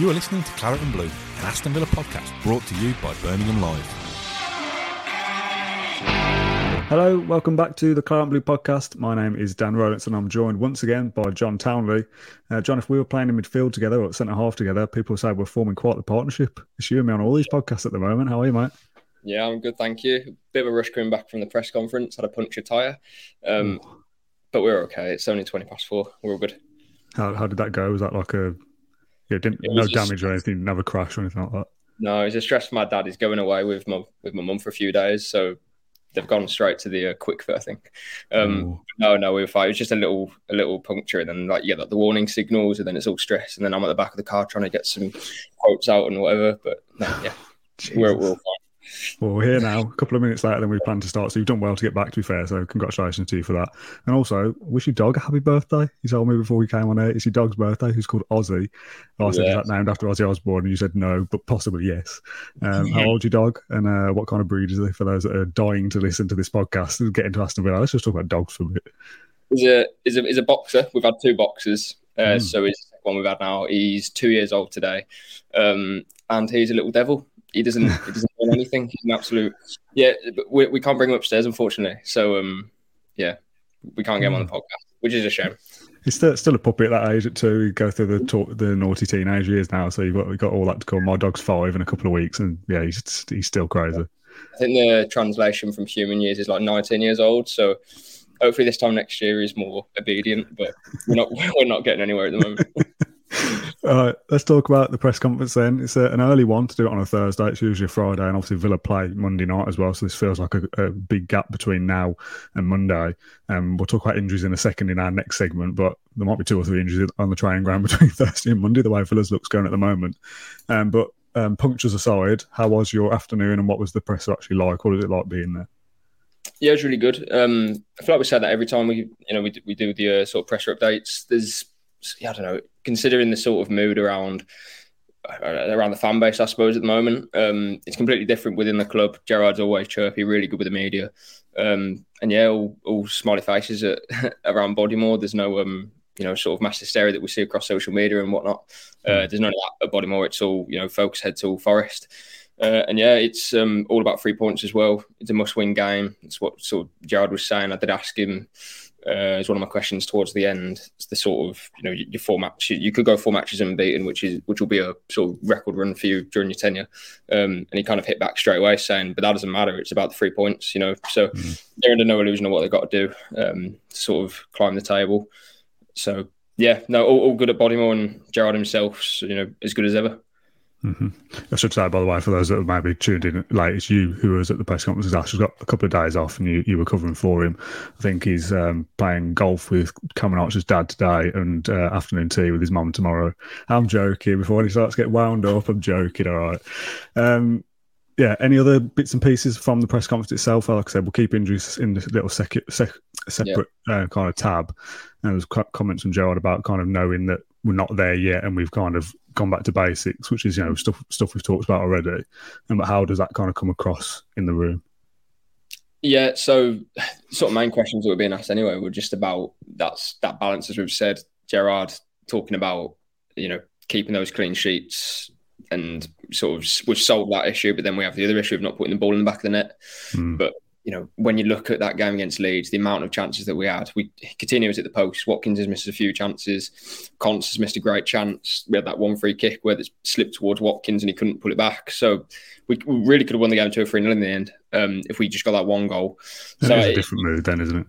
You are listening to Claret and Blue, an Aston Villa podcast brought to you by Birmingham Live. Hello, welcome back to the Claret and Blue podcast. My name is Dan Rowlands and I'm joined once again by John Townley. Uh, John, if we were playing in midfield together or at centre half together, people say we're forming quite the partnership. It's you and me on all these podcasts at the moment. How are you, mate? Yeah, I'm good, thank you. Bit of a rush coming back from the press conference, had a puncture tyre. Um, but we're okay. It's only 20 past four. We're all good. How, how did that go? Was that like a yeah, didn't no just- damage or anything, never crash or anything like that? No, it's a stress for my dad. He's going away with my with my mum for a few days, so they've gone straight to the uh, Kwik Fit, I think. Um, no, no, we were fine. It was just a little a little puncture, and then like you get like the warning signals, and then it's all stress, and then I'm at the back of the car trying to get some quotes out and whatever. But no, yeah, we're, we're all fine. Well, we're here now, a couple of minutes later than we planned to start. So you've done well to get back, to be fair. So congratulations to you for that. And also, wish your dog a happy birthday. You told me before we came on air, it's your dog's birthday, who's called Ozzy. I said, Yeah. is that named after Ozzy Osbourne? And you said no, but possibly yes. Um, how old's your dog? And uh, what kind of breed is it for those that are dying to listen to this podcast and get into Aston Villa? Let's just talk about dogs for a bit. He's a is a is a boxer. We've had two boxers. Uh, Mm. So he's the one we've had now. He's two years old today, um, and he's a little devil. He doesn't he doesn't anything. He's an absolute yeah. But we, we can't bring him upstairs, unfortunately. So um, yeah, we can't get him on the podcast, which is a shame. He's still, still a puppy at that age at two. You go through the talk, the naughty teenage years now. So you've got, you've got all that to come. My dog's five in a couple of weeks. And yeah, he's, he's still crazy. I think the translation from human years is like 19 years old. So hopefully this time next year he's more obedient. But we're not we're not getting anywhere at the moment. Right, let's talk about the press conference then. It's a, an early one to do it on a Thursday. It's usually a Friday, and obviously Villa play Monday night as well. So this feels like a, a big gap between now and Monday. Um, we'll talk about injuries in a second in our next segment, but there might be two or three injuries on the training ground between Thursday and Monday, the way Villa's looks going at the moment. Um, but um, punctures aside, how was your afternoon and what was the press actually like? What was it like being there? Yeah, it was really good. Um, I feel like we say that every time we, you know, we, we do the uh, sort of pressure updates. There's, I don't know, considering the sort of mood around uh, around the fan base, I suppose at the moment, um, it's completely different within the club. Gerrard's always chirpy, really good with the media, um, and yeah, all, all smiley faces at, around Bodymoor. There's no, um, you know, sort of mass hysteria that we see across social media and whatnot. Uh, there's none of that at Bodymoor. It's all, you know, focus head to all Forest. Uh, and yeah, it's um, all about three points as well. It's a must-win game. It's what sort of Gerrard was saying. I did ask him uh, as one of my questions towards the end. It's the sort of you know your, four matches. You could go four matches unbeaten, which is which will be a sort of record run for you during your tenure. Um, and he kind of hit back straight away, saying, "But that doesn't matter. It's about the three points." You know, so they're under no illusion of what they've got to do um, to sort of climb the table. So yeah, no, all, all good at Bodymoor and Gerrard himself. So, you know, as good as ever. Hmm I should say, by the way, for those that might be tuned in late, it's you who was at the press conference. Ash has got a couple of days off, and you, you were covering for him. I think he's um, playing golf with Cameron Archer's dad today, and uh, afternoon tea with his mum tomorrow. I'm joking. Before he starts to get wound up, I'm joking. All right. Um, yeah. Any other bits and pieces from the press conference itself? Like I said, we'll keep injuries in this little sec- sec- separate uh, kind of tab. And there's co- comments from Gerrard about kind of knowing that we're not there yet, and we've kind of gone back to basics, which is you know stuff stuff we've talked about already. And but how does that kind of come across in the room? Yeah, so sort of main questions that were being asked anyway were just about that's that balance, as we've said. Gerrard talking about you know keeping those clean sheets, and sort of we've solved that issue, but then we have the other issue of not putting the ball in the back of the net. Hmm. But you know when you look at that game against Leeds, the amount of chances that we had, we continuous at the post. Watkins has missed a few chances. Konsa has missed a great chance. We had that one free kick where it slipped towards Watkins and he couldn't pull it back. So we, we really could have won the game two or three nil in the end um, if we just got that one goal. It So is a different mood then, isn't it?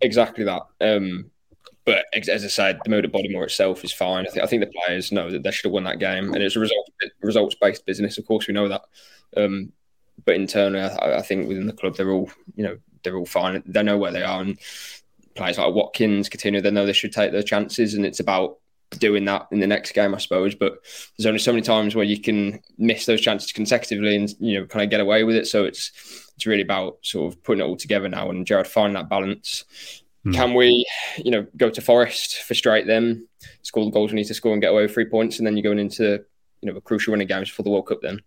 exactly that. Um, but as I said, the mood at Bodymoor itself is fine. I think I think the players know that they should have won that game, and it's a result results based business. Of course, we know that. Um, but internally, I, I think within the club, they're all you know they're all fine. They know where they are, and players like Watkins, Coutinho, they know they should take their chances, and it's about doing that in the next game, I suppose. But there's only so many times where you can miss those chances consecutively, and you know kind of get away with it. So it's it's really about sort of putting it all together now, and Gerrard finding that balance. Hmm. Can we, you know, go to Forest, frustrate them, score the goals we need to score, and get away with three points, and then you're going into, you know, a crucial running games for the World Cup. Then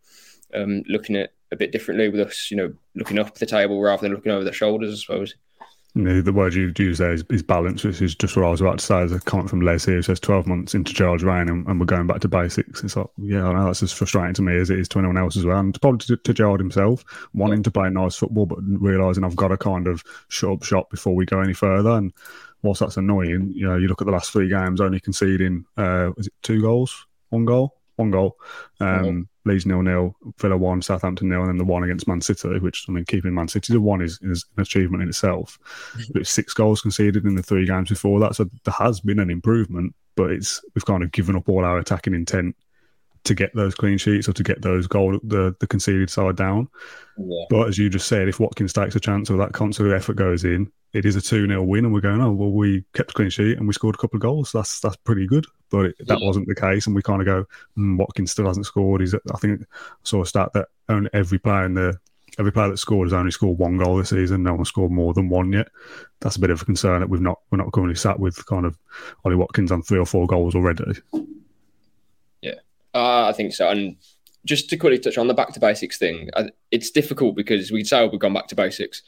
um, looking at a bit differently with us, you know, looking up the table rather than looking over their shoulders, I suppose. you know, the word you use there is, is, balance, which is just what I was about to say. As a comment from Les here, who says 12 months into Gerrard's Ryan and, and, we're going back to basics. It's like, yeah, I know that's as frustrating to me as it is to anyone else as well. And probably to, to Gerrard himself, wanting to play nice football, but realising I've got to kind of shut up shop before we go any further. And whilst that's annoying, you know, you look at the last three games, only conceding, uh, is it two goals, one goal? One goal. Um. Leeds nil nil, Villa one, Southampton nil, and then the one against Man City. Which I mean, keeping Man City to one is, is an achievement in itself. but it's six goals conceded in the three games before that, so there has been an improvement. But it's we've kind of given up all our attacking intent to get those clean sheets or to get those goal the the conceded side down. Yeah. But as you just said, if Watkins takes a chance or that constant effort goes in, it is a 2 0 win, and we're going, oh, well, we kept a clean sheet and we scored a couple of goals. That's that's pretty good. But it, that yeah. wasn't the case. And we kind of go, mm, Watkins still hasn't scored. He's, I think I saw a stat that only every player in the every player that scored has only scored one goal this season. No one scored more than one yet. That's a bit of a concern that we've not we're not currently sat with kind of Ollie Watkins on three or four goals already. Uh, I think so. And just to quickly touch on the back to basics thing, it's difficult because we'd say oh, we've gone back to basics,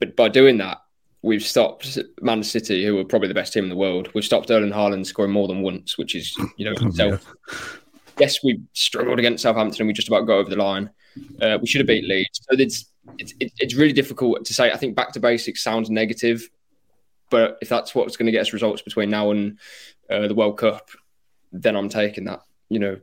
but by doing that, we've stopped Man City, who are probably the best team in the world. We've stopped Erling Haaland scoring more than once, which is, you know, yeah. yes, we struggled against Southampton and we just about got over the line. Uh, we should have beat Leeds. So it's, it's, it's really difficult to say. I think back to basics sounds negative, but if that's what's going to get us results between now and uh, the World Cup, then I'm taking that. You know,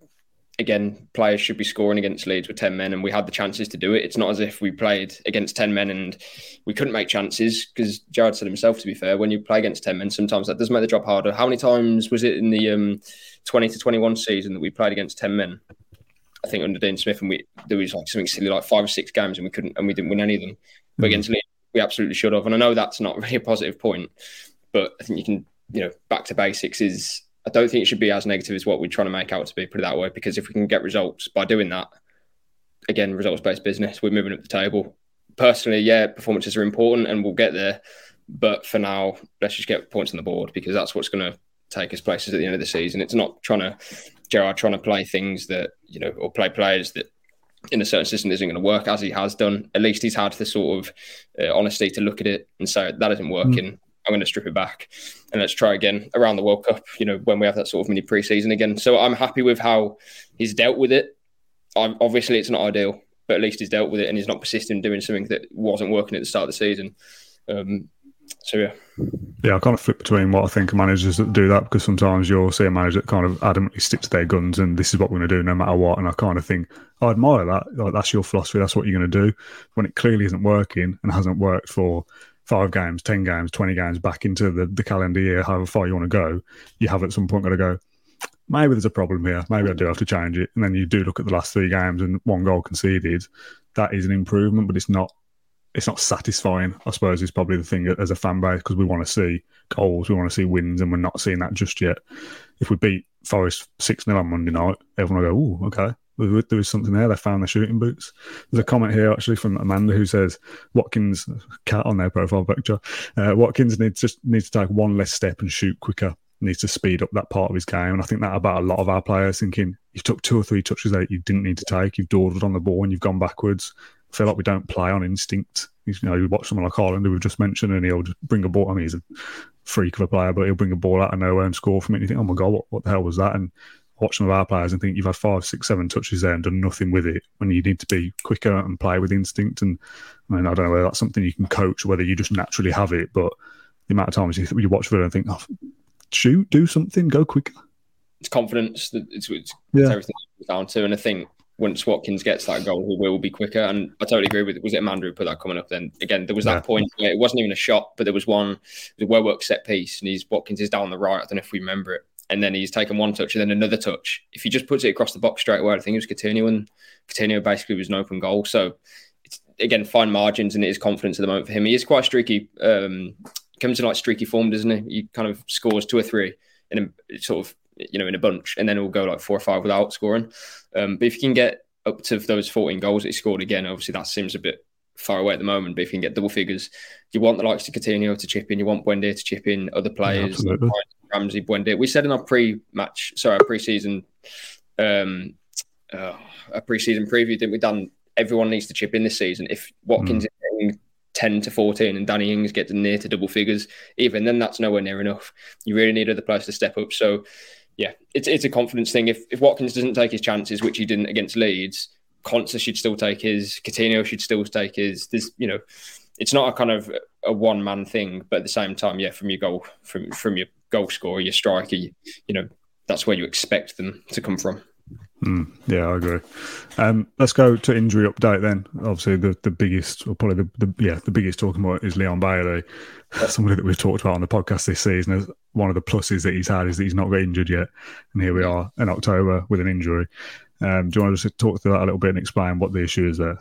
again, players should be scoring against Leeds with 10 men, and we had the chances to do it. It's not as if we played against 10 men and we couldn't make chances, because Gerrard said himself, to be fair, when you play against 10 men, sometimes that does make the job harder. How many times was it in the um, 20 to 21 season that we played against 10 men? I think under Dean Smith, and we there was like something silly like five or six games, and we couldn't, and we didn't win any of them. But mm-hmm. against Leeds, we absolutely should have. And I know that's not really a positive point, but I think you can, you know, back to basics is I don't think it should be as negative as what we're trying to make out to be, put it that way, because if we can get results by doing that, again, results based business, we're moving up the table. Personally, yeah, performances are important and we'll get there. But for now, let's just get points on the board because that's what's going to take us places at the end of the season. It's not trying to, Gerrard trying to play things that, you know, or play players that in a certain system isn't going to work as he has done. At least he's had the sort of uh, honesty to look at it and say that isn't working. Mm. I'm going to strip it back and let's try again around the World Cup, you know, when we have that sort of mini preseason again. So I'm happy with how he's dealt with it. I'm, obviously, it's not ideal, but at least he's dealt with it and he's not persisting in doing something that wasn't working at the start of the season. Um, so, yeah. Yeah, I kind of flip between what I think managers that do that because sometimes you'll see a manager that kind of adamantly stick to their guns and this is what we're going to do no matter what. And I kind of think, I admire that. Like, that's your philosophy. That's what you're going to do. When it clearly isn't working and hasn't worked for five games, 10 games, 20 games back into the, the calendar year, however far you want to go, you have at some point got to go, maybe there's a problem here. Maybe I do have to change it. And then you do look at the last three games and one goal conceded. That is an improvement, but it's not it's not satisfying. I suppose is probably the thing as a fan base because we want to see goals, we want to see wins, and we're not seeing that just yet. If we beat Forest six 0 on Monday night, everyone will go, "Oh, okay, there was something there. They found the shooting boots. There's a comment here actually from Amanda who says Watkins cat on their profile picture. Uh, Watkins needs just needs to take one less step and shoot quicker. Needs to speed up that part of his game, and I think that about a lot of our players. Thinking you took two or three touches that you didn't need to take. You've dawdled on the ball and you've gone backwards. I feel like we don't play on instinct. You know, you watch someone like Haaland who we've just mentioned, and he'll just bring a ball. I mean, he's a freak of a player, but he'll bring a ball out of nowhere and score from it. And you think, oh my god, what, what the hell was that? And watch some of our players and think you've had five, six, seven touches there and done nothing with it when you need to be quicker and play with instinct. And I mean, I don't know whether that's something you can coach or whether you just naturally have it, but the amount of times you, you watch Villa and think, oh, shoot, do something, go quicker. It's confidence. That it's, it's, yeah. everything down to. And I think once Watkins gets that goal, he will be quicker. And I totally agree with it. Was it Amanda who put that coming up then? Again, there was that yeah. point where it wasn't even a shot, but there was one, the well worked set piece, and he's Watkins is down the right. I don't know if we remember it and then he's taken one touch and then another touch. If he just puts it across the box straight away, I think it was Coutinho, and Coutinho basically was an open goal. So it's again fine margins and it is confidence at the moment for him. He is quite streaky. Um, comes in like streaky form, doesn't he? He kind of scores two or three in a sort of you know in a bunch, and then it will go like four or five without scoring. Um, but if you can get up to those 14 goals that he scored again, obviously that seems a bit far away at the moment. But if you can get double figures, you want the likes of Coutinho to chip in, you want Buendia to chip in, other players, yeah, Ramsey, Buendia. We said in our pre-match, sorry, our pre-season, um, uh, a pre-season preview, didn't we? Done. Everyone needs to chip in this season. If Watkins mm. is getting 10 to 14 and Danny Ings gets near to double figures, even then that's nowhere near enough. You really need other players to step up. So, yeah, it's it's a confidence thing. If if Watkins doesn't take his chances, which he didn't against Leeds, Konsa should still take his, Coutinho should still take his. There's, you know, it's not a kind of a one man thing, but at the same time, yeah, from your goal, from from your goal scorer, your striker, you, you know, that's where you expect them to come from. Mm, yeah, I agree. Um, let's go to injury update then. Obviously, the, the biggest, or probably the, the yeah the biggest talking about is Leon Bailey, somebody that we've talked about on the podcast this season. As one of the pluses that he's had is that he's not got injured yet, and here we are in October with an injury. Um, do you want to just talk through that a little bit and explain what the issue is there?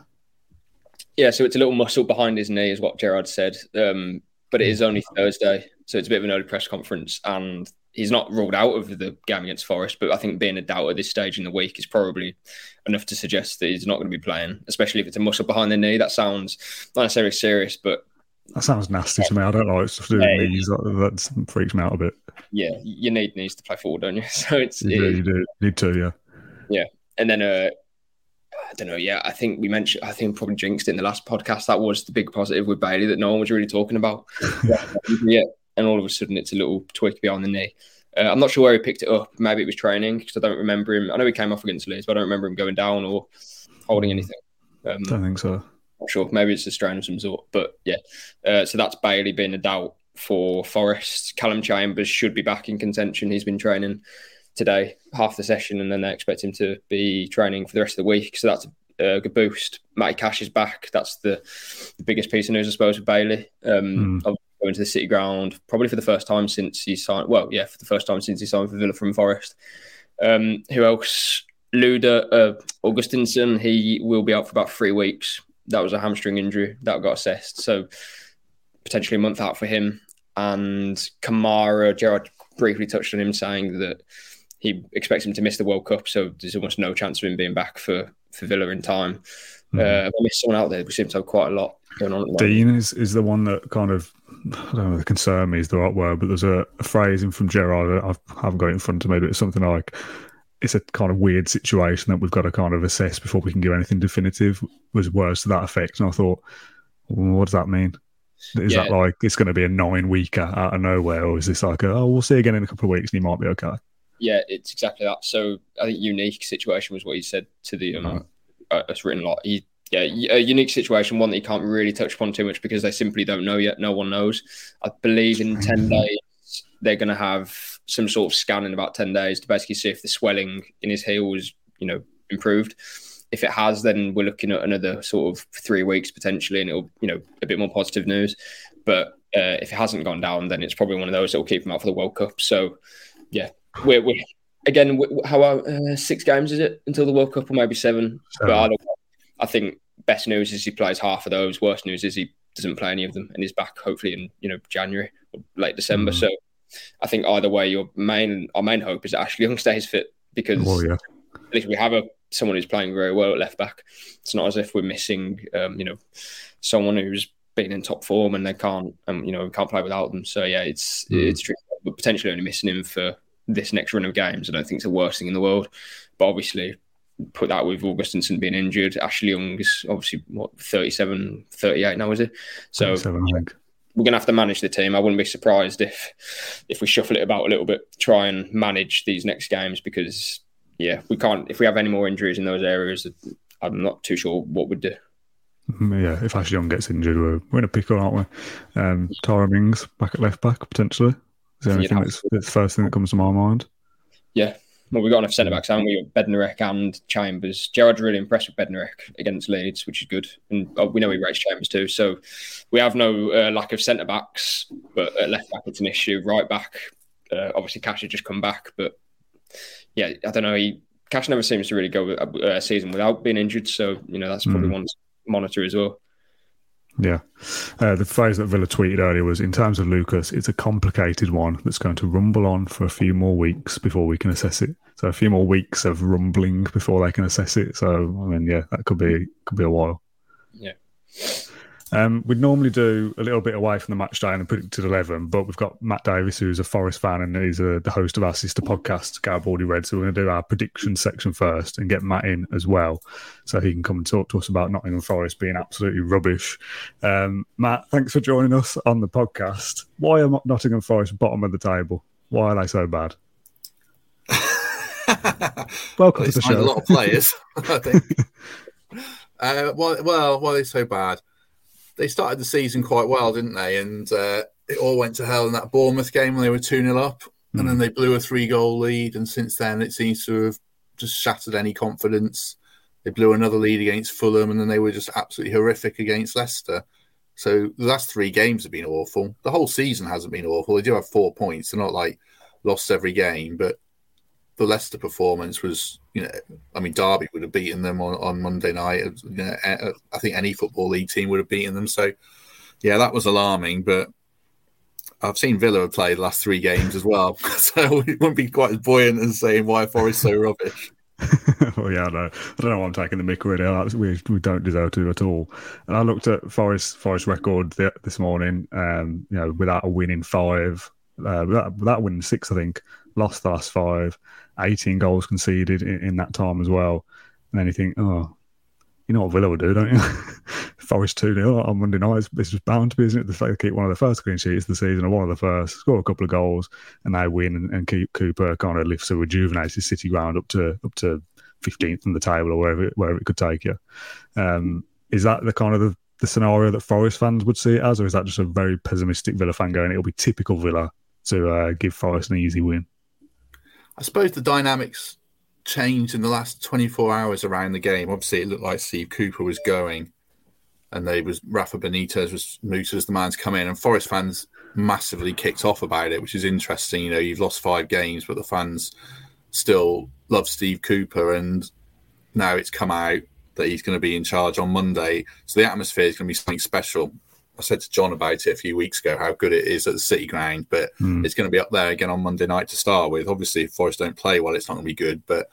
Yeah, so it's a little muscle behind his knee, is what Gerrard said. Um, but it is only Thursday, so it's a bit of an early press conference, and he's not ruled out of the game against Forest. But I think being a doubt at this stage in the week is probably enough to suggest that he's not going to be playing, especially if it's a muscle behind the knee. That sounds not necessarily serious, but that sounds nasty to me. I don't like stuff to do with knees. That, that freaks me out a bit. Yeah, you need knees to play forward, don't you? So it's you do, it, you do. Need to, yeah. Yeah, and then uh, I don't know. Yeah, I think we mentioned. I think probably jinxed it in the last podcast. That was the big positive with Bailey that no one was really talking about. yeah, and all of a sudden it's a little tweak behind the knee. Uh, I'm not sure where he picked it up. Maybe it was training because I don't remember him. I know he came off against Leeds, but I don't remember him going down or holding anything. Um, don't think so. Not sure. Maybe it's a strain of some sort. But yeah, uh, so that's Bailey being a doubt for Forest. Callum Chambers should be back in contention. He's been training today, half the session, and then they expect him to be training for the rest of the week. So that's a good boost. Matty Cash is back. That's the, the biggest piece of news, I suppose, for Bailey. Um, mm. Going to the City Ground, probably for the first time since he signed. Well, yeah, for the first time since he signed for Villa from Forest. Um, who else? Luda uh, Augustinsson. He will be out for about three weeks. That was a hamstring injury that got assessed, so potentially a month out for him. And Kamara, Gerrard briefly touched on him saying that he expects him to miss the World Cup, so there's almost no chance of him being back for, for Villa in time. Mm. Uh, I missed someone out there. We seem to have quite a lot going on. Digne is, is the one that kind of I don't know the concern me is the right word, but there's a, a phrase in from Gerrard. I haven't got it in front of me, but it's something like it's a kind of weird situation that we've got to kind of assess before we can give anything definitive. Was words to that effect, and I thought, well, what does that mean? Is yeah. that like it's going to be a nine weeker out of nowhere, or is this like a, oh we'll see again in a couple of weeks and he might be okay? Yeah, it's exactly that. So I think unique situation was what he said to the um, right. uh, it's written lot. He yeah, a unique situation, one that you can't really touch upon too much because they simply don't know yet. No one knows. I believe in ten days they're going to have some sort of scan in about ten days to basically see if the swelling in his heel was you know improved. If it has, then we're looking at another sort of three weeks potentially, and it'll you know a bit more positive news. But uh, if it hasn't gone down, then it's probably one of those that will keep him out for the World Cup. So yeah, we're, we're again, how uh, six games is it until the World Cup, or maybe seven? seven. But I, I think best news is he plays half of those. Worst news is he doesn't play any of them and he's back hopefully in you know January or late December. Mm. So I think either way, your main our main hope is that Ashley Young stays fit because oh, yeah. at least we have a someone who's playing very well at left back. It's not as if we're missing um, you know someone who's been in top form and they can't um, you know we can't play without them. So yeah, it's mm. it's tricky, but potentially only missing him for this next run of games. I don't think it's the worst thing in the world. But obviously, put that with Augustinsson being injured. Ashley Young is obviously, what, 37, 38 now, is it? So we're going to have to manage the team. I wouldn't be surprised if if we shuffle it about a little bit, try and manage these next games because, yeah, we can't, if we have any more injuries in those areas, I'm not too sure what we'd do. Mm, yeah, if Ashley Young gets injured, we're, we're in a pickle, aren't we? Um, Tyrone Mings back at left back potentially. Is there anything that's the first thing that comes to my mind? Yeah. Well, we've got enough centre backs, haven't we? Bednarek and Chambers. Gerrard's really impressed with Bednarek against Leeds, which is good. And oh, we know he rates Chambers too. So we have no uh, lack of centre backs, but at left back, it's an issue. Right back, uh, obviously, Cash has just come back. But yeah, I don't know. He Cash never seems to really go a, a season without being injured. So, you know, that's probably mm. one to monitor as well. Yeah. Uh, the phrase that Villa tweeted earlier was in terms of Lucas, it's a complicated one that's going to rumble on for a few more weeks before we can assess it. So a few more weeks of rumbling before they can assess it. So I mean, yeah, that could be could be a while. Yeah. Um, we'd normally do a little bit away from the match day and put it to the predicted 11, but we've got Matt Davis, who's a Forest fan and he's a, the host of our sister podcast, Garibaldi Red. So we're going to do our prediction section first and get Matt in as well so he can come and talk to us about Nottingham Forest being absolutely rubbish. Um, Matt, thanks for joining us on the podcast. Why are Nottingham Forest bottom of the table? Why are they so bad? Welcome well, to the show. A lot of players, I think. uh, well, well, why are they so bad? They started the season quite well, didn't they? And uh, it all went to hell in that Bournemouth game when they were 2 0 up. Mm. And then hmm. they blew a three goal lead. And since then, it seems to have just shattered any confidence. They blew another lead against Fulham, and then they were just absolutely horrific against Leicester. So the last three games have been awful. The whole season hasn't been awful. They do have four points. They're not like lost every game, but the Leicester performance was, you know, I mean, Derby would have beaten them on, on Monday night. You know, I think any football league team would have beaten them. So, yeah, that was alarming. But I've seen Villa play the last three games as well, so it wouldn't be quite as buoyant as saying why Forest so rubbish. well, yeah, no, I don't know why I'm taking the mick really. We, we don't deserve to at all. And I looked at Forest Forest record this morning. Um, you know, without a win in five, uh, without, without winning six, I think lost the last five, 18 goals conceded in, in that time as well. And then you think, oh, you know what Villa will do, don't you? Forest 2 0 on Monday night. It's, it's, just bound to be, isn't it? The fact they keep one of the first clean sheets of the season, or one of the first, score a couple of goals, and they win, and, and keep Cooper kind of lifts a rejuvenated City ground up to up to 15th on the table or wherever, wherever it could take you. Um, is that the kind of the, the scenario that Forest fans would see it as, or is that just a very pessimistic Villa fan going, it'll be typical Villa to uh, give Forest an easy win? I suppose the dynamics changed in the last 24 hours around the game. Obviously, it looked like Steve Cooper was going, and they was Rafa Benitez was moved as the man to come in, and Forest fans massively kicked off about it, which is interesting. You know, you've lost five games, but the fans still love Steve Cooper, and now it's come out that he's going to be in charge on Monday. So the atmosphere is going to be something special. I said to John about it a few weeks ago how good it is at the City Ground, but mm. it's going to be up there again on Monday night to start with. Obviously, if Forest don't play well, it's not going to be good, but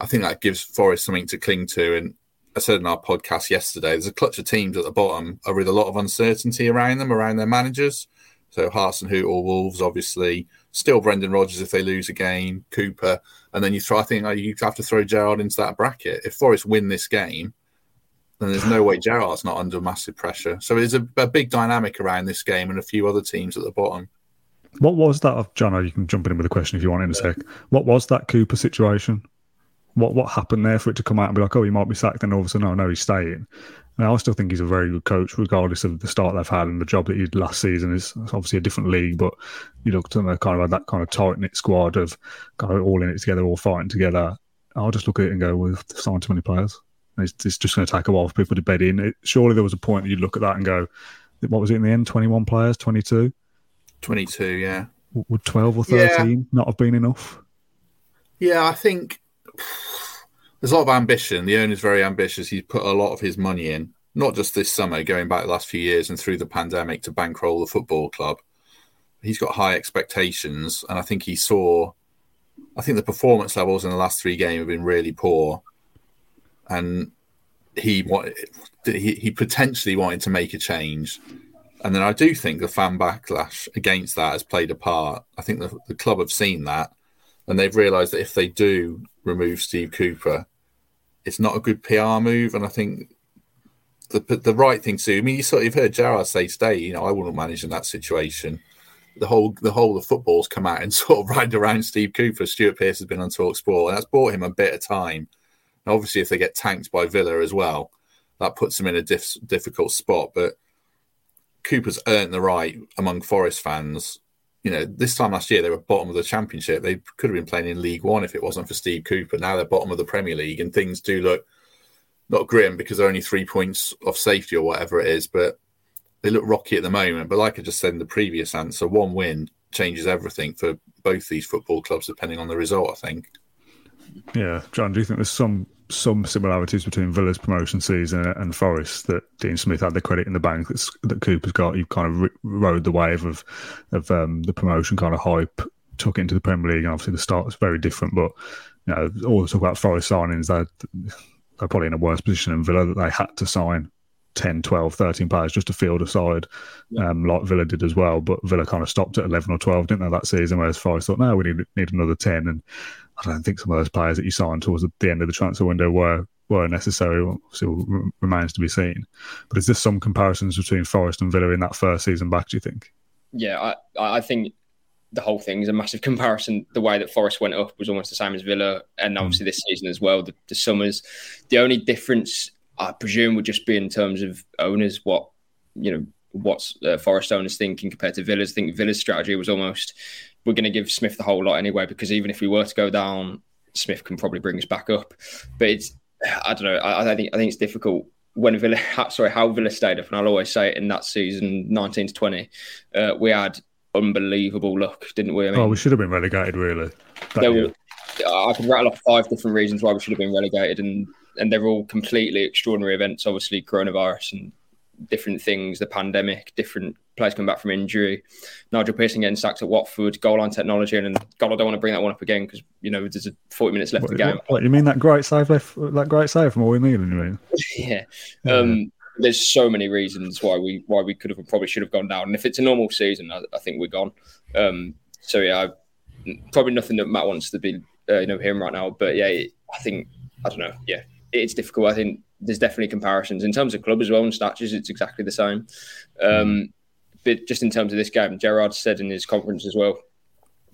I think that gives Forest something to cling to. And I said in our podcast yesterday, there's a clutch of teams at the bottom are with a lot of uncertainty around them, around their managers. So Hasenhüttl or Wolves, obviously, still Brendan Rodgers if they lose a game, Cooper, and then you throw. I think you have to throw Gerrard into that bracket. If Forest win this game, then there's no way Gerrard's not under massive pressure. So there's a, a, big dynamic around this game and a few other teams at the bottom. What was that, John? You can jump in with a question if you want in a sec. What was that Cooper situation? What what happened there for it to come out and be like, oh, he might be sacked, and all of a sudden, oh no, he's staying. And I still think he's a very good coach, regardless of the start they've had and the job that he did last season. is obviously a different league, but you look at them, kind of that kind of tight knit squad of kind of all in it together, all fighting together. I'll just look at it and go, we've signed too many players. It's, it's just going to take a while for people to bed in. It, surely there was a point that you look at that and go, what was it in the end? 21 players, 22? 22, yeah. Would 12 or 13 yeah. not have been enough? Yeah, I think there's a lot of ambition. The owner's very ambitious. He's put a lot of his money in, not just this summer, going back the last few years and through the pandemic to bankroll the football club. He's got high expectations, and I think he saw. I think the performance levels in the last three games have been really poor and he wanted he, he potentially wanted to make a change. And then I do think the fan backlash against that has played a part. I think the, the club have seen that and they've realised that if they do remove Steve Cooper, it's not a good PR move. And I think the the right thing to do. I mean, you sort of, heard Gerrard say today, you know, I wouldn't manage in that situation. The whole the whole of football's come out and sort of ride around Steve Cooper. Stuart Pearce has been on Talk Sport, and that's bought him a bit of time obviously, if they get tanked by Villa as well, that puts them in a diff- difficult spot. But Cooper's earned the right among Forest fans. You know, this time last year they were bottom of the Championship. They could have been playing in League One if it wasn't for Steve Cooper. Now they're bottom of the Premier League, and things do look not grim because they're only three points off safety or whatever it is, but they look rocky at the moment. But like I just said in the previous answer, one win changes everything for both these football clubs, depending on the result. I think. Yeah, John, do you think there's some some similarities between Villa's promotion season and Forest that Dean Smith had the credit in the bank that, that Cooper's got. He kind of rode the wave of of um, the promotion kind of hype, took it into the Premier League, and obviously the start was very different. But you know, all the talk about Forest signings, they're, they're probably in a worse position than Villa that they had to sign 10, 12, 13 players just to field a side, Yeah. um, like Villa did as well. But Villa kind of stopped at 11 or 12, didn't they, that season? Whereas Forest thought, no, we need, need another 10. And I don't think some of those players that you signed towards the end of the transfer window were were necessary. Still remains to be seen. But is there some comparisons between Forest and Villa in that first season back, do you think? Yeah, I, I think the whole thing is a massive comparison. The way that Forest went up was almost the same as Villa, and obviously this season as well. The, the summers, the only difference I presume would just be in terms of owners. What you know, what's uh, Forest owners thinking compared to Villa's. I think Villa's strategy was almost we're going to give Smith the whole lot anyway, because even if we were to go down, Smith can probably bring us back up. But it's I don't know. I, I think I think it's difficult when Villa. Sorry, how Villa stayed up, and I'll always say it in that season, nineteen to twenty, uh, we had unbelievable luck, didn't we? I oh, we should have been relegated, really. that there year. were, I could rattle off five different reasons why we should have been relegated, and and they're all completely extraordinary events. Obviously, coronavirus and different things, the pandemic, different players coming back from injury, Nigel Pearson getting sacked at Watford, goal line technology, and God, I don't want to bring that one up again because you know there's a 40 minutes left What, of the game. what- what, you mean that great save left, that great save from we need, you mean? yeah. Um, there's so many reasons why we why we could have and probably should have gone down. And if it's a normal season, I, I think we're gone. Um, so yeah, I, probably nothing that Matt wants to be uh, you know hearing right now. But yeah, I think I don't know. Yeah, it's difficult. I think there's definitely comparisons in terms of club as well and statues. It's exactly the same. Um, but just in terms of this game, Gerrard said in his conference as well.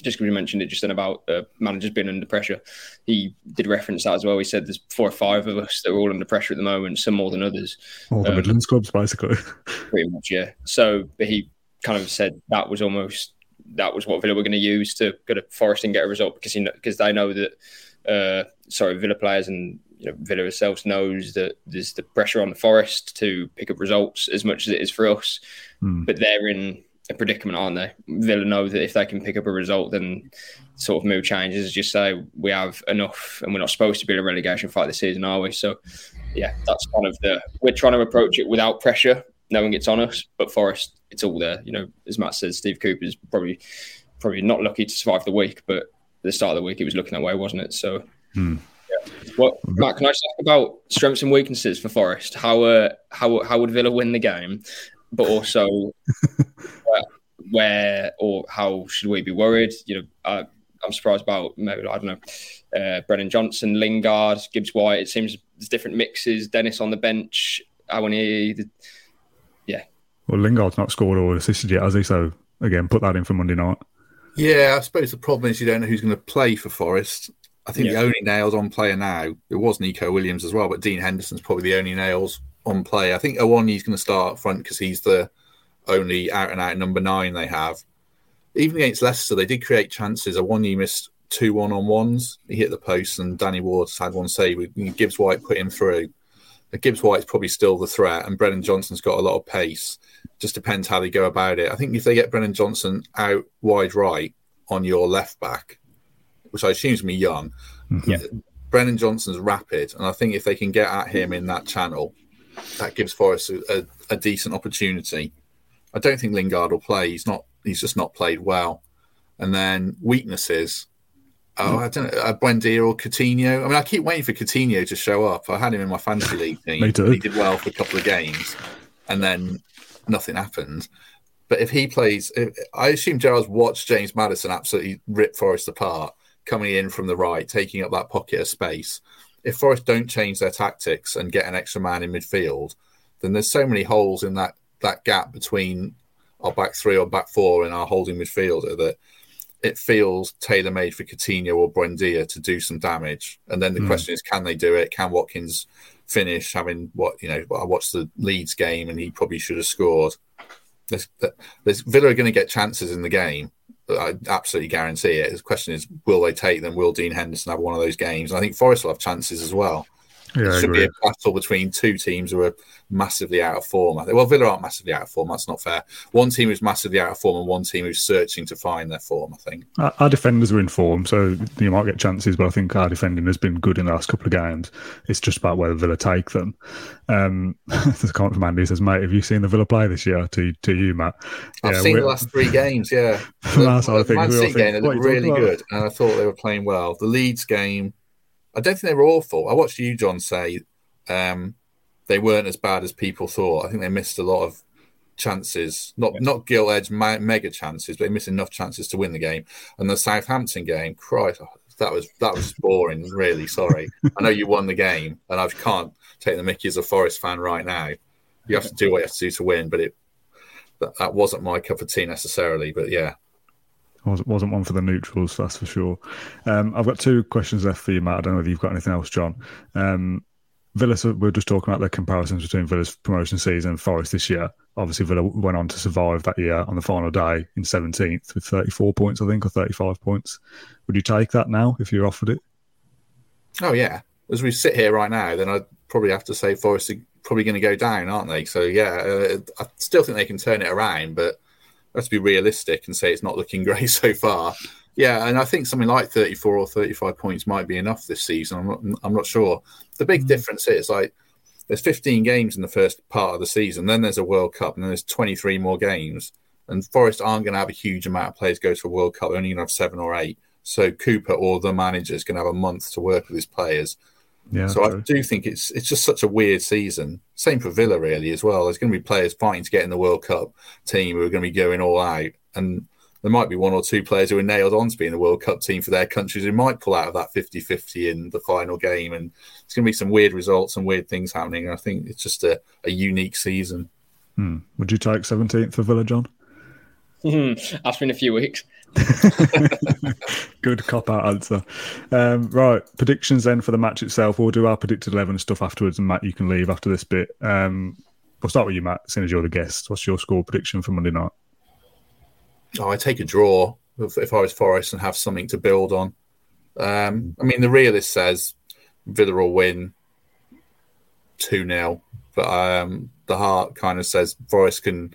Just because we mentioned it just then about uh, managers being under pressure, he did reference that as well. He said there's four or five of us that are all under pressure at the moment, some more than others All the Um, Midlands clubs, basically. pretty much, yeah. So, but he kind of said that was almost that was what Villa were going to use to go to Forest and get a result because he because they know that uh, sorry Villa players and you know Villa themselves knows that there's the pressure on the Forest to pick up results as much as it is for us, Hmm. but they're in a predicament, aren't they? Villa know that if they can pick up a result, then sort of mood changes. As you say, we have enough, and we're not supposed to be in a relegation fight this season, are we? So, yeah, that's kind of the we're trying to approach it without pressure, knowing it's on us. But Forest, it's all there. You know, as Matt says, Steve Cooper's probably probably not lucky to survive the week, but at the start of the week it was looking that way, wasn't it? So, Hmm. Yeah. What Matt? Can I just ask about strengths and weaknesses for Forest? How uh, how how would Villa win the game? But also, where, where or how should we be worried? You know, I, I'm surprised about maybe I don't know, uh, Brennan Johnson, Lingard, Gibbs White. It seems there's different mixes. Dennis on the bench. I Awoniyi, the, yeah. Well, Lingard's not scored or assisted yet, has he? So, again, put that in for Monday night. Yeah, I suppose the problem is you don't know who's going to play for Forest. I think Yeah. the only nails on player now, it was Neco Williams as well, but Dean Henderson's probably the only nails on play. I think Awoniyi's going to start up front because he's the only out and out number nine they have. Even against Leicester, they did create chances. Awoniyi missed two one on ones. He hit the post, and Danny Ward's had one save. Gibbs White put him through. Gibbs White's probably still the threat, and Brennan Johnson's got a lot of pace. Just depends how they go about it. I think if they get Brennan Johnson out wide right on your left back, which I assume is be young, Yeah. Brennan Johnson's rapid, and I think if they can get at him in that channel, that gives Forest a, a, a decent opportunity. I don't think Lingard will play. He's not. He's just not played well. And then weaknesses. Oh, I don't know. Uh, Buendia or Coutinho. I mean, I keep waiting for Coutinho to show up. I had him in my fantasy league team. Me. He did well for a couple of games, and then nothing happened. But if he plays, if, I assume Gerrard's watched James Maddison absolutely rip Forest apart, coming in from the right, taking up that pocket of space. If Forest don't change their tactics and get an extra man in midfield, then there's so many holes in that that gap between our back three or back four and our holding midfielder that it feels tailor made for Coutinho or Buendia to do some damage. And then the Mm. question is, can they do it? Can Watkins finish? Having what you know, I watched the Leeds game and he probably should have scored. There's, there's Villa are going to get chances in the game. I absolutely guarantee it. The question is, will they take them? Will Dean Henderson have one of those games? And I think Forest will have chances as well. Yeah, I it should agree. be a battle between two teams who are massively out of form. I think. Well, Villa aren't massively out of form. That's not fair. One team who's massively out of form and one team who's searching to find their form. I think. Our, our defenders are in form, so you might get chances, but I think our defending has been good in the last couple of games. It's just about whether Villa take them. Um, there's a comment from Andy who says, mate, have you seen the Villa play this year? To to you, Matt. I've Yeah, seen the last three games. Yeah, That's how I think. Man City game, they looked are you talking really good, and I thought they were playing well. The Leeds game, I don't think they were awful. I watched you, John, say um, they weren't as bad as people thought. I think they missed a lot of chances, not yeah. not gilt edge mega chances, but they missed enough chances to win the game. And the Southampton game, Christ, that was that was boring. really sorry. I know you won the game, and I can't take the Mickey as a Forest fan right now. You have to do what you have to do to win, but it that, that wasn't my cup of tea necessarily. But yeah, wasn't wasn't one for the neutrals, that's for sure. Um, I've got two questions left for you, Matt. I don't know if you've got anything else, John. Um, Villa, we are just talking about the comparisons between Villa's promotion season and Forest this year. Obviously, Villa went on to survive that year on the final day in 17th with 34 points, I think, or 35 points. Would you take that now if you're offered it? Oh, yeah. As we sit here right now, then I'd probably have to say Forest are probably going to go down, aren't they? So, yeah, uh, I still think they can turn it around, but let's be realistic and say it's not looking great so far. Yeah, and I think something like 34 or 35 points might be enough this season. I'm not, I'm not sure. The big mm. difference is like there's 15 games in the first part of the season, then there's a World Cup, and then there's 23 more games. And Forest aren't going to have a huge amount of players go to a World Cup. They're only going to have seven or eight. So Cooper or the manager is going to have a month to work with his players. Yeah, so true. I do think it's it's just such a weird season. Same for Villa really as well. There's going to be players fighting to get in the World Cup team who are going to be going all out, and there might be one or two players who are nailed on to be in the World Cup team for their countries who might pull out of that 50 50 in the final game. And it's going to be some weird results and weird things happening. I think it's just a, a unique season. Hmm. Would you take 17th for Villa, John? Ask me in a few weeks. Good cop out answer. Um, right, predictions then for the match itself. We'll do our predicted 11 stuff afterwards, and Matt, you can leave after this bit. Um, we'll start with you, Matt, seeing as you're the guest. What's your score prediction for Monday night? oh, I take a draw if, if I was Forest and have something to build on. Um, I mean, the realist says Villa will win 2 0, but um, the heart kind of says Forest can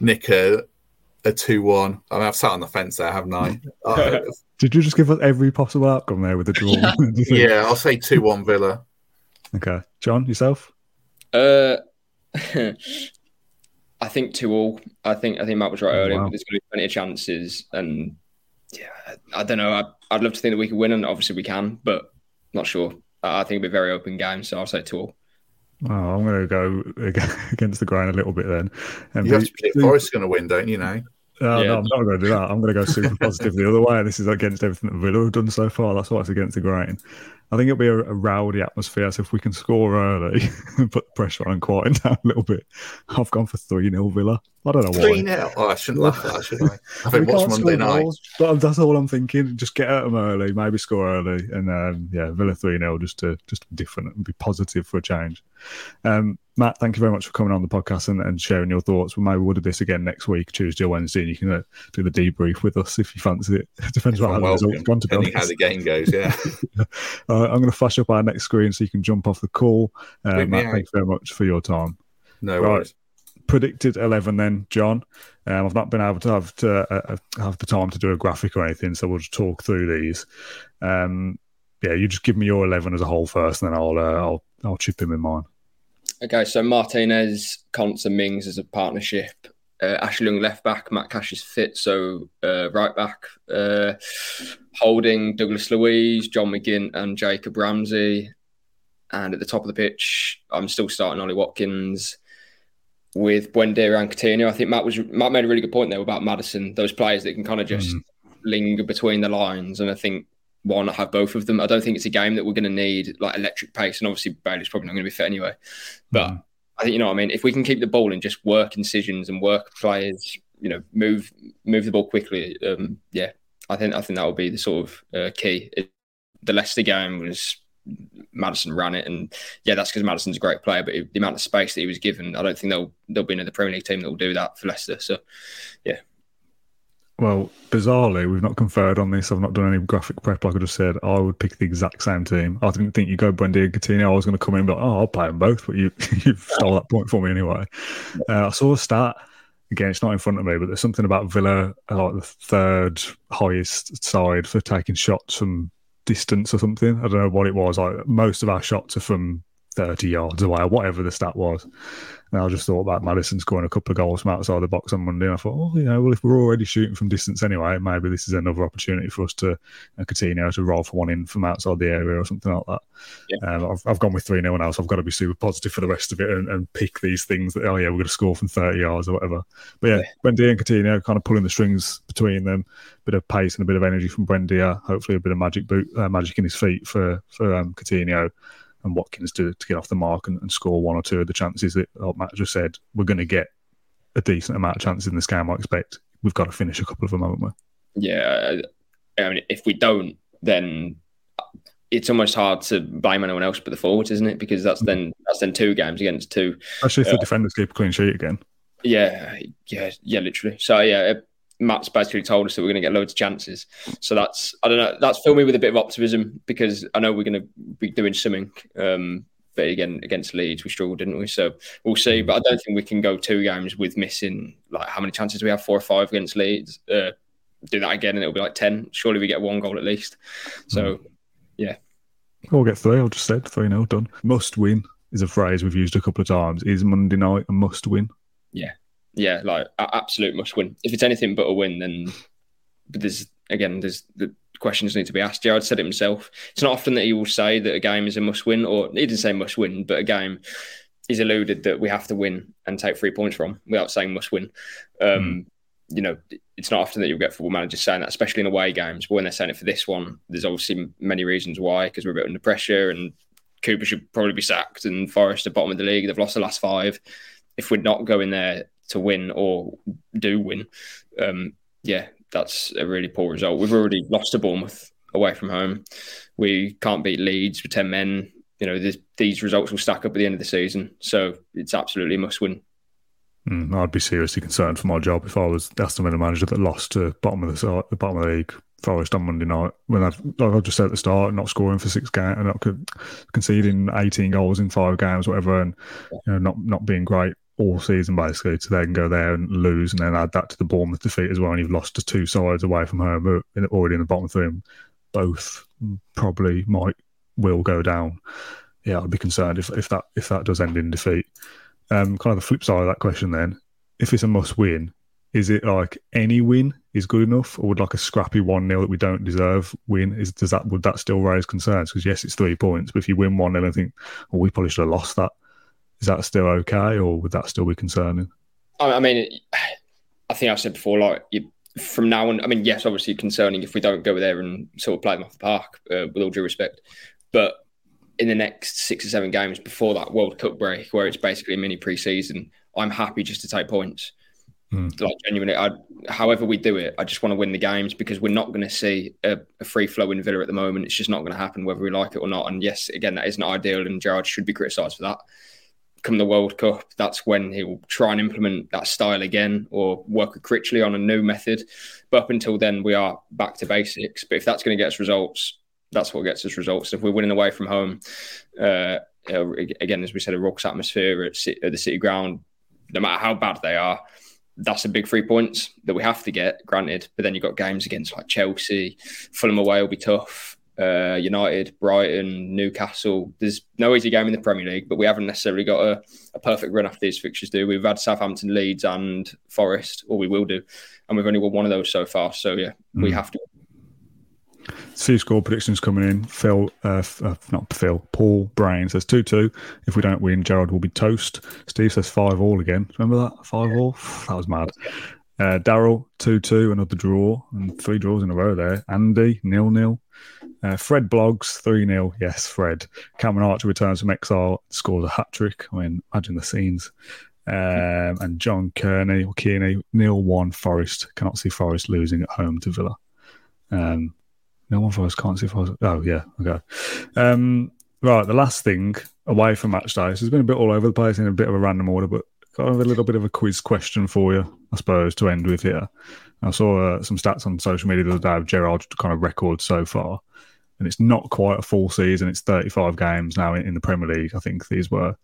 nick a, a 2 1. I mean, I've sat on the fence there, haven't I? uh, Did you just give us every possible outcome there with the draw? yeah, I'll say 2 1 Villa. Okay. John, yourself? Uh, I think two all. I think I think Matt was right earlier. Wow. There's going to be plenty of chances, and yeah, I, I don't know. I, would love to think that we can win, and obviously we can, but not sure. I think it'll be a very open game, so I'll say two all. Oh, I'm going to go against the grain a little bit then. And you have to Forest going to win, don't you know? Uh, yeah. No, I'm not going to do that. I'm going to go super positive the other way. This is against everything that Villa have done so far. That's why it's against the grain. I think it'll be a, a rowdy atmosphere. So if we can score early and put the pressure on and quieten down a little bit, I've gone for 3 0 Villa. I don't know why. 3 0? Oh, I shouldn't laugh at that, should I? I think watch Monday night. Goals, but that's all I'm thinking. Just get at them early, maybe score early. And um, yeah, Villa 3 0 just to just be different and be positive for a change. Um, Matt, thank you very much for coming on the podcast and, and sharing your thoughts. We maybe we'll do this again next week, Tuesday or Wednesday, and you can uh, do the debrief with us if you fancy it. it depends on how the results gone to be how the game goes, yeah. uh, I'm going to flash up our next screen so you can jump off the call. Uh, Matt, thanks very much for your time. No right. worries. Predicted 11 then, John. Um, I've not been able to have to uh, uh, have the time to do a graphic or anything, so we'll just talk through these. Um, yeah, you just give me your 11 as a whole first, and then I'll uh, I'll I'll chip in with mine. Okay, so Martinez, Konsa, Mings as a partnership. Uh, Ashley Young left back, Matt Cash is fit, so uh, right back. Uh, holding Douglas Luiz, John McGinn, and Jacob Ramsey. And at the top of the pitch, I'm still starting Ollie Watkins with Buendia and Coutinho. I think Matt was Matt made a really good point there about Maddison, those players that can kind of just mm. linger between the lines. And I think why not have both of them? I don't think it's a game that we're going to need like electric pace, and obviously Bailey's probably not going to be fit anyway. But mm. I think you know what I mean. If we can keep the ball and just work incisions and work players, you know, move move the ball quickly. Um, yeah, I think I think that will be the sort of uh, key. It, the Leicester game was Maddison ran it, and yeah, that's because Maddison's a great player. But the amount of space that he was given, I don't think they'll there'll be another Premier League team that will do that for Leicester. So, yeah, well, bizarrely, we've not conferred on this. I've not done any graphic prep, like I just said. I would pick the exact same team. I didn't think you go Buendia and Coutinho. I was going to come in and be like, oh, I'll play them both, but you, you've stole that point for me anyway. Uh, I saw a stat. Again, it's not in front of me, but there's something about Villa, like the third highest side for taking shots from distance or something. I don't know what it was. Like most of our shots are from 30 yards away, or whatever the stat was. And I just thought about Maddison scoring a couple of goals from outside the box on Monday. And I thought, oh, you know, well, if we're already shooting from distance anyway, maybe this is another opportunity for us to you know, continue to roll for one in from outside the area or something like that. Yeah. Um, I've, I've gone with 3 0 now, so I've got to be super positive for the rest of it and, and pick these things that, oh, yeah, we're going to score from 30 yards or whatever. But yeah, yeah. Buendia and Coutinho kind of pulling the strings between them, a bit of pace and a bit of energy from Buendia, hopefully a bit of magic boot, uh, magic in his feet for, for um, Coutinho and Watkins to, to get off the mark and, and score one or two of the chances that like Matt just said we're going to get a decent amount of chances in this game. I expect we've got to finish a couple of them, haven't we? Yeah, I mean, if we don't, then it's almost hard to blame anyone else but the forwards, isn't it? Because that's then that's then two games against two. Especially if uh, the defenders keep a clean sheet again. Yeah, yeah, yeah, literally. So yeah, Matt's basically told us that we're going to get loads of chances. So that's I don't know. That's filled me with a bit of optimism because I know we're going to be doing something. Um, but again, against Leeds, we struggled, didn't we? So we'll see. But I don't think we can go two games with missing like how many chances we have four or five against Leeds. Uh, do that again, and it'll be like ten. Surely we get one goal at least. So yeah, we'll get three. I'll just said three 0 done. Must win is a phrase we've used a couple of times. Is Monday night a must win? Yeah, yeah, like absolute must win. If it's anything but a win, then but there's again there's the questions need to be asked. Gerrard said it himself. It's not often that he will say that a game is a must win, or he didn't say must win, but a game is alluded that we have to win and take three points from without saying must win. Um, mm. You know, it's not often that you'll get football managers saying that, especially in away games. But when they're saying it for this one, there's obviously many reasons why, because we're a bit under pressure and Cooper should probably be sacked and Forest at bottom of the league. They've lost the last five. If we're not going there to win or do win, um, yeah, that's a really poor result. We've already lost to Bournemouth away from home. We can't beat Leeds with 10 men. You know, this, these results will stack up at the end of the season. So it's absolutely a must win. Mm, I'd be seriously concerned for my job if I was the Aston Villa manager that lost to bottom of the, the bottom of the league Forest on Monday night when I've, like I just said at the start, not scoring for six games and not conceding 18 goals in five games, whatever, and you know, not not being great all season basically to then go there and lose and then add that to the Bournemouth defeat as well. And you've lost to two sides away from home already in the bottom three. Both probably might will go down. Yeah, I'd be concerned if, if that if that does end in defeat. Um, kind of the flip side of that question then, if it's a must win, is it like any win is good enough, or would like a scrappy one 0 that we don't deserve win is does that would that still raise concerns? Because yes, it's three points, but if you win one 0 I think, well, we probably should have lost that is that still okay, or would that still be concerning? I mean, I think I said before, like you, from now on, I mean, yes, obviously concerning if we don't go there and sort of play them off the park, uh, with all due respect. But in the next six or seven games before that World Cup break, where it's basically a mini pre-season, I'm happy just to take points. Mm. Like genuinely, I, however we do it, I just want to win the games because we're not going to see a, a free flow in Villa at the moment. It's just not going to happen whether we like it or not. And yes, again, that isn't ideal, and Gerrard should be criticised for that come the World Cup, that's when he will try and implement that style again or work with Critchley on a new method. But up until then, we are back to basics. But if that's going to get us results, that's what gets us results. If we're winning away from home, uh, again, as we said, a raucous atmosphere at, at the City Ground, no matter how bad they are, that's a big three points that we have to get, granted. But then you've got games against like Chelsea, Fulham away will be tough uh, United, Brighton, Newcastle. There's no easy game in the Premier League, but we haven't necessarily got a, a, perfect run after these fixtures, do We've had Southampton, Leeds, and Forest, or we will do, and we've only won one of those so far. So yeah, mm. we have to. See score predictions coming in. Phil, uh, uh, not Phil, Paul Brain says 2 2. If we don't win, Gerrard will be toast. Steve says 5 all again. Remember that? 5 all? That was mad. Uh, Daryl, 2 2, another draw, and three draws in a row there. Andy, nil nil. Uh, Fred Blogs, 3 0. Yes, Fred. Cameron Archer returns from exile, scores a hat trick. I mean, imagine the scenes. Um, and John Kearney, or Kearney, nil 1 Forest. Cannot see Forest losing at home to Villa. Um, nil 1 Forest, can't see Forest. Oh, yeah, okay. Um, right, the last thing away from match day. It's been a bit all over the place in a bit of a random order, but got a little bit of a quiz question for you, I suppose, to end with here. I saw uh, some stats on social media the other day of Gerrard's kind of record so far and it's not quite a full season. It's 35 games now in, in the Premier League. I think these were.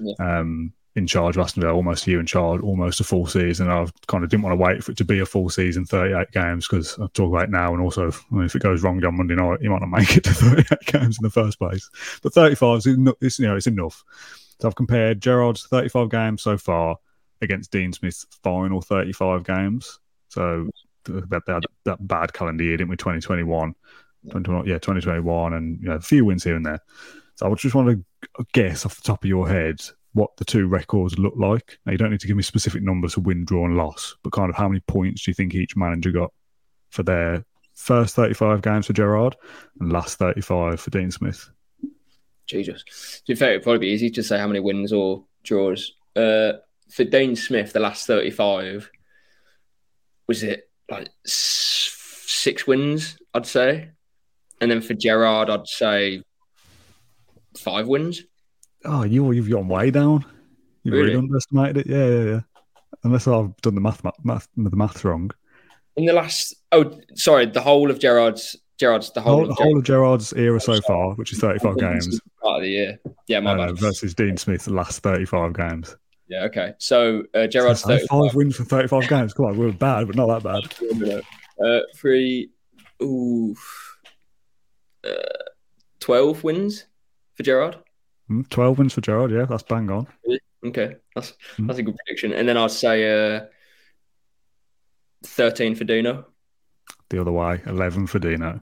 Yeah. Um, in charge of Aston Villa, almost a year in charge, almost a full season. I kind of didn't want to wait for it to be a full season, 38 games, because I'll talk about it now. And also, I mean, if it goes wrong on Monday night, you might not make it to 38 games in the first place. But 35 is it's, you know, it's enough. So I've compared Gerrard's 35 games so far against Dean Smith's final 35 games. So that, that, that bad calendar year, didn't we? 2021, 2021 yeah, 2021, and you know, a few wins here and there. So I just want to guess off the top of your head what the two records look like. Now, you don't need to give me specific numbers for win, draw, and loss, but kind of how many points do you think each manager got for their first 35 games for Gerrard and last 35 for Dean Smith? Jesus. To be fair, it'd probably be easy to say how many wins or draws. Uh, for Dean Smith, the last 35, was it like six wins, I'd say? And then for Gerrard, I'd say five wins. Oh, you you've gone way down. You've really, really underestimated it. Yeah, yeah, yeah. Unless I've done the math, math, the math wrong. In the last, oh, sorry, the whole of Gerard's, Gerrard's the whole, whole, of, whole of Gerrard's era so far, which is thirty-five games. Part of the year, yeah, my uh, bad. Versus Dean Smith's last thirty-five games. Yeah, okay. So uh, Gerrard's so five wins from thirty-five games. Come on, we are bad, but not that bad. Uh, three, ooh, uh, twelve wins for Gerrard. Mm, 12 wins for Gerrard, yeah, that's bang on. Okay, that's mm. that's a good prediction. And then I'd say uh, 13 for Dino. The other way, 11 for Dino.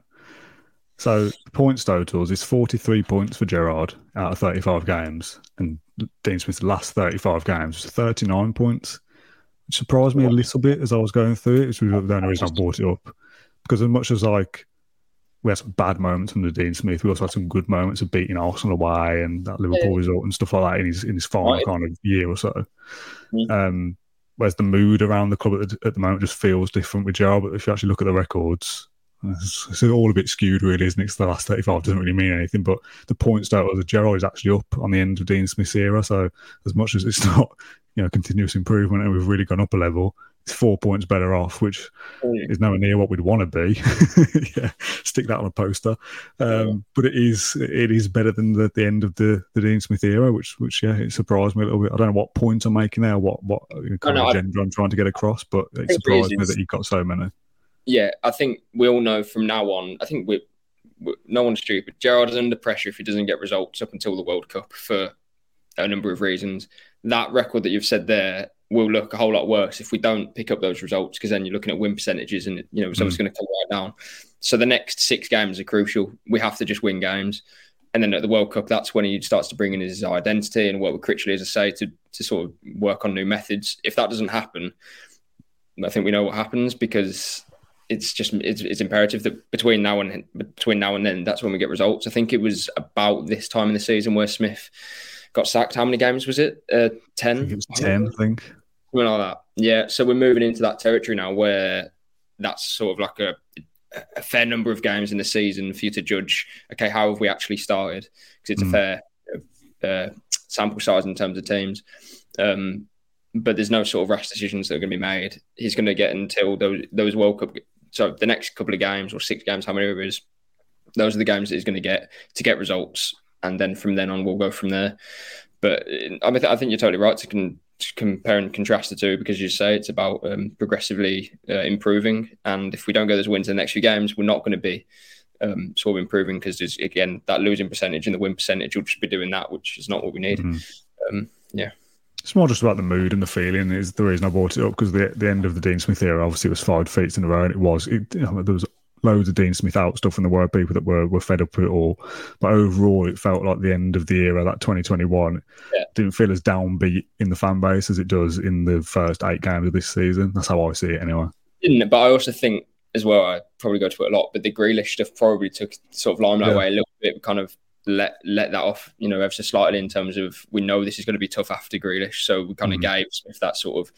So points totals is 43 points for Gerrard out of 35 games, and Dean Smith's last 35 games was 39 points, which surprised me a little bit as I was going through it. Which was the only reason I brought it up because as much as like we had some bad moments under Dean Smith. We also had some good moments of beating Arsenal away and that Liverpool yeah. result and stuff like that in his in his final right. kind of year or so. Mm. Um, whereas the mood around the club at the, at the, moment just feels different with Gerrard. But if you actually look at the records, it's, it's, all a bit skewed, really, isn't it? It's the last 35 doesn't really mean anything. But the points total of Gerrard is actually up on the end of Dean Smith's era. So as much as it's not, you know, continuous improvement and we've really gone up a level, four points better off, which mm. is nowhere near what we'd want to be. yeah, stick that on a poster. Um, yeah. But it is it is better than the, the end of the, the Dean Smith era, which which yeah, it surprised me a little bit. I don't know what point I'm making there, what what kind of agenda I'm trying to get across, but it surprised me that he got so many. Yeah, I think we all know from now on. I think we're no one's stupid. Gerrard is under pressure if he doesn't get results up until the World Cup for a number of reasons. That record that you've said there will look a whole lot worse if we don't pick up those results because then you're looking at win percentages and you know someone's mm. going to come right down. So the next six games are crucial. We have to just win games. And then at the World Cup, that's when he starts to bring in his identity and work with Critchley, as I say, to, to sort of work on new methods. If that doesn't happen, I think we know what happens because it's just it's, it's imperative that between now and between now and then, that's when we get results. I think it was about this time in the season where Smith got sacked. How many games was it? Uh, ten. it was ten. I think. Something like that. Yeah. So we're moving into that territory now where that's sort of like a, a fair number of games in the season for you to judge. Okay, how have we actually started? Because it's mm. a fair uh, sample size in terms of teams. Um, but there's no sort of rash decisions that are going to be made. He's going to get until those those World Cup. So the next couple of games or six games, how many it is, those are the games that he's going to get to get results and then from then on we'll go from there. But I mean, I think you're totally right to compare and contrast the two because you say it's about um, progressively uh, improving, and if we don't get those wins in the next few games, we're not going to be um, sort of improving because there's again that losing percentage and the win percentage will just be doing that, which is not what we need. Mm-hmm. Um, yeah. It's more just about the mood and the feeling is the reason I brought it up because the the end of the Dean Smith era obviously was five defeats in a row and it was it, you know, there was loads of Dean Smith out stuff, and there were people that were, were fed up with it all. But overall, it felt like the end of the era, that 2021, yeah. didn't feel as downbeat in the fan base as it does in the first eight games of this season. That's how I see it anyway. Didn't but I also think as well, I probably go to it a lot, but the Grealish stuff probably took sort of limelight yeah. away a little bit, kind of let let that off, you know, ever so slightly in terms of we know this is going to be tough after Grealish, so we kind mm-hmm. of gave Smith that sort of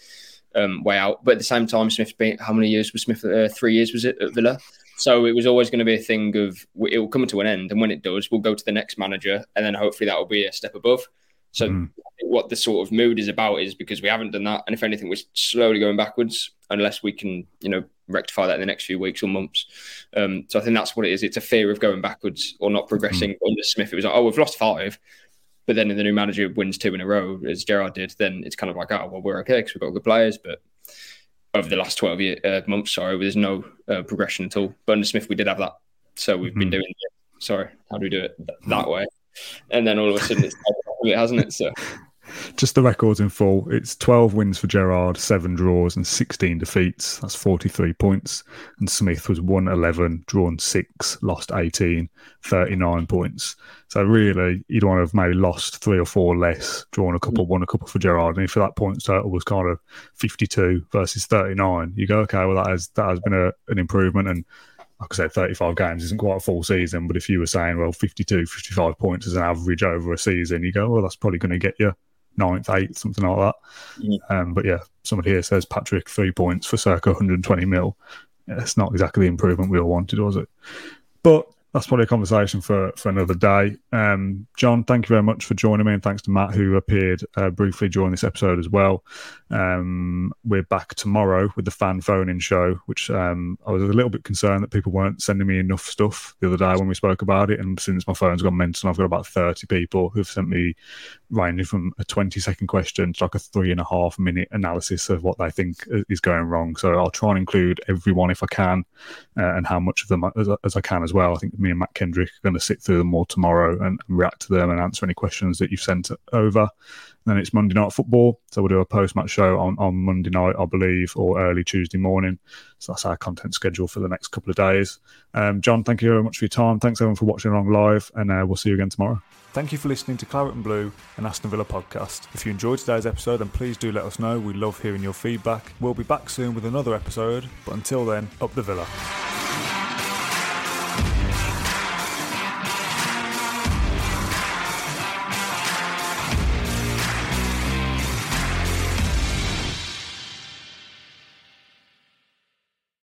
um, way out. But at the same time, Smith's been how many years was Smith? Uh, three years was it at Villa? So it was always going to be a thing of it will come to an end, and when it does, we'll go to the next manager, and then hopefully that will be a step above. So mm. what the sort of mood is about is because we haven't done that, and if anything, we're slowly going backwards unless we can, you know, rectify that in the next few weeks or months. Um, so I think that's what it is. It's a fear of going backwards or not progressing. Mm. Under Smith, it was like, oh, we've lost five. But then if the new manager wins two in a row, as Gerrard did, then it's kind of like, oh, well, we're okay because we've got good players. But over the last 12 year, uh, months, sorry, there's no uh, progression at all. But under Smith, we did have that. So we've mm-hmm. been doing it. Sorry, how do we do it that way? And then all of a sudden it's it, hasn't it? So just the records in full. It's 12 wins for Gerrard, seven draws, and 16 defeats. That's 43 points. And Smith was 1 11, drawn six, lost 18, 39 points. So really, you'd want to have maybe lost three or four less, drawn a couple, won a couple for Gerrard. And if that points total was kind of 52 versus 39, you go, okay, well, that has, that has been a, an improvement. And like I said, 35 games isn't quite a full season, but if you were saying, well, 52, 55 points as an average over a season, you go, well, that's probably going to get you ninth, eighth, something like that. Mm. Um, but yeah, somebody here says Patrick three points for circa 120 mil. Yeah, it's not exactly the improvement we all wanted, was it? But that's probably a conversation for, for another day. Um, John, thank you very much for joining me, and thanks to Matt who appeared uh, briefly during this episode as well. Um, we're back tomorrow with the fan phone in show, which um, I was a little bit concerned that people weren't sending me enough stuff the other day when we spoke about it. And since my phone's gone mental, I've got about 30 people who've sent me ranging from a 20 second question to like a three and a half minute analysis of what they think is going wrong. So I'll try and include everyone if I can uh, and how much of them as, as I can as well. I think me and Matt Kendrick are going to sit through them more tomorrow and react to them and answer any questions that you've sent over. Then it's Monday night football, so we'll do a post match show on, on Monday night, I believe, or early Tuesday morning. So that's our content schedule for the next couple of days. Um, John, thank you very much for your time. Thanks everyone for watching along live, and uh, we'll see you again tomorrow. Thank you for listening to Claret and Blue and Aston Villa podcast. If you enjoyed today's episode, then please do let us know. We love hearing your feedback. We'll be back soon with another episode, but until then, up the Villa.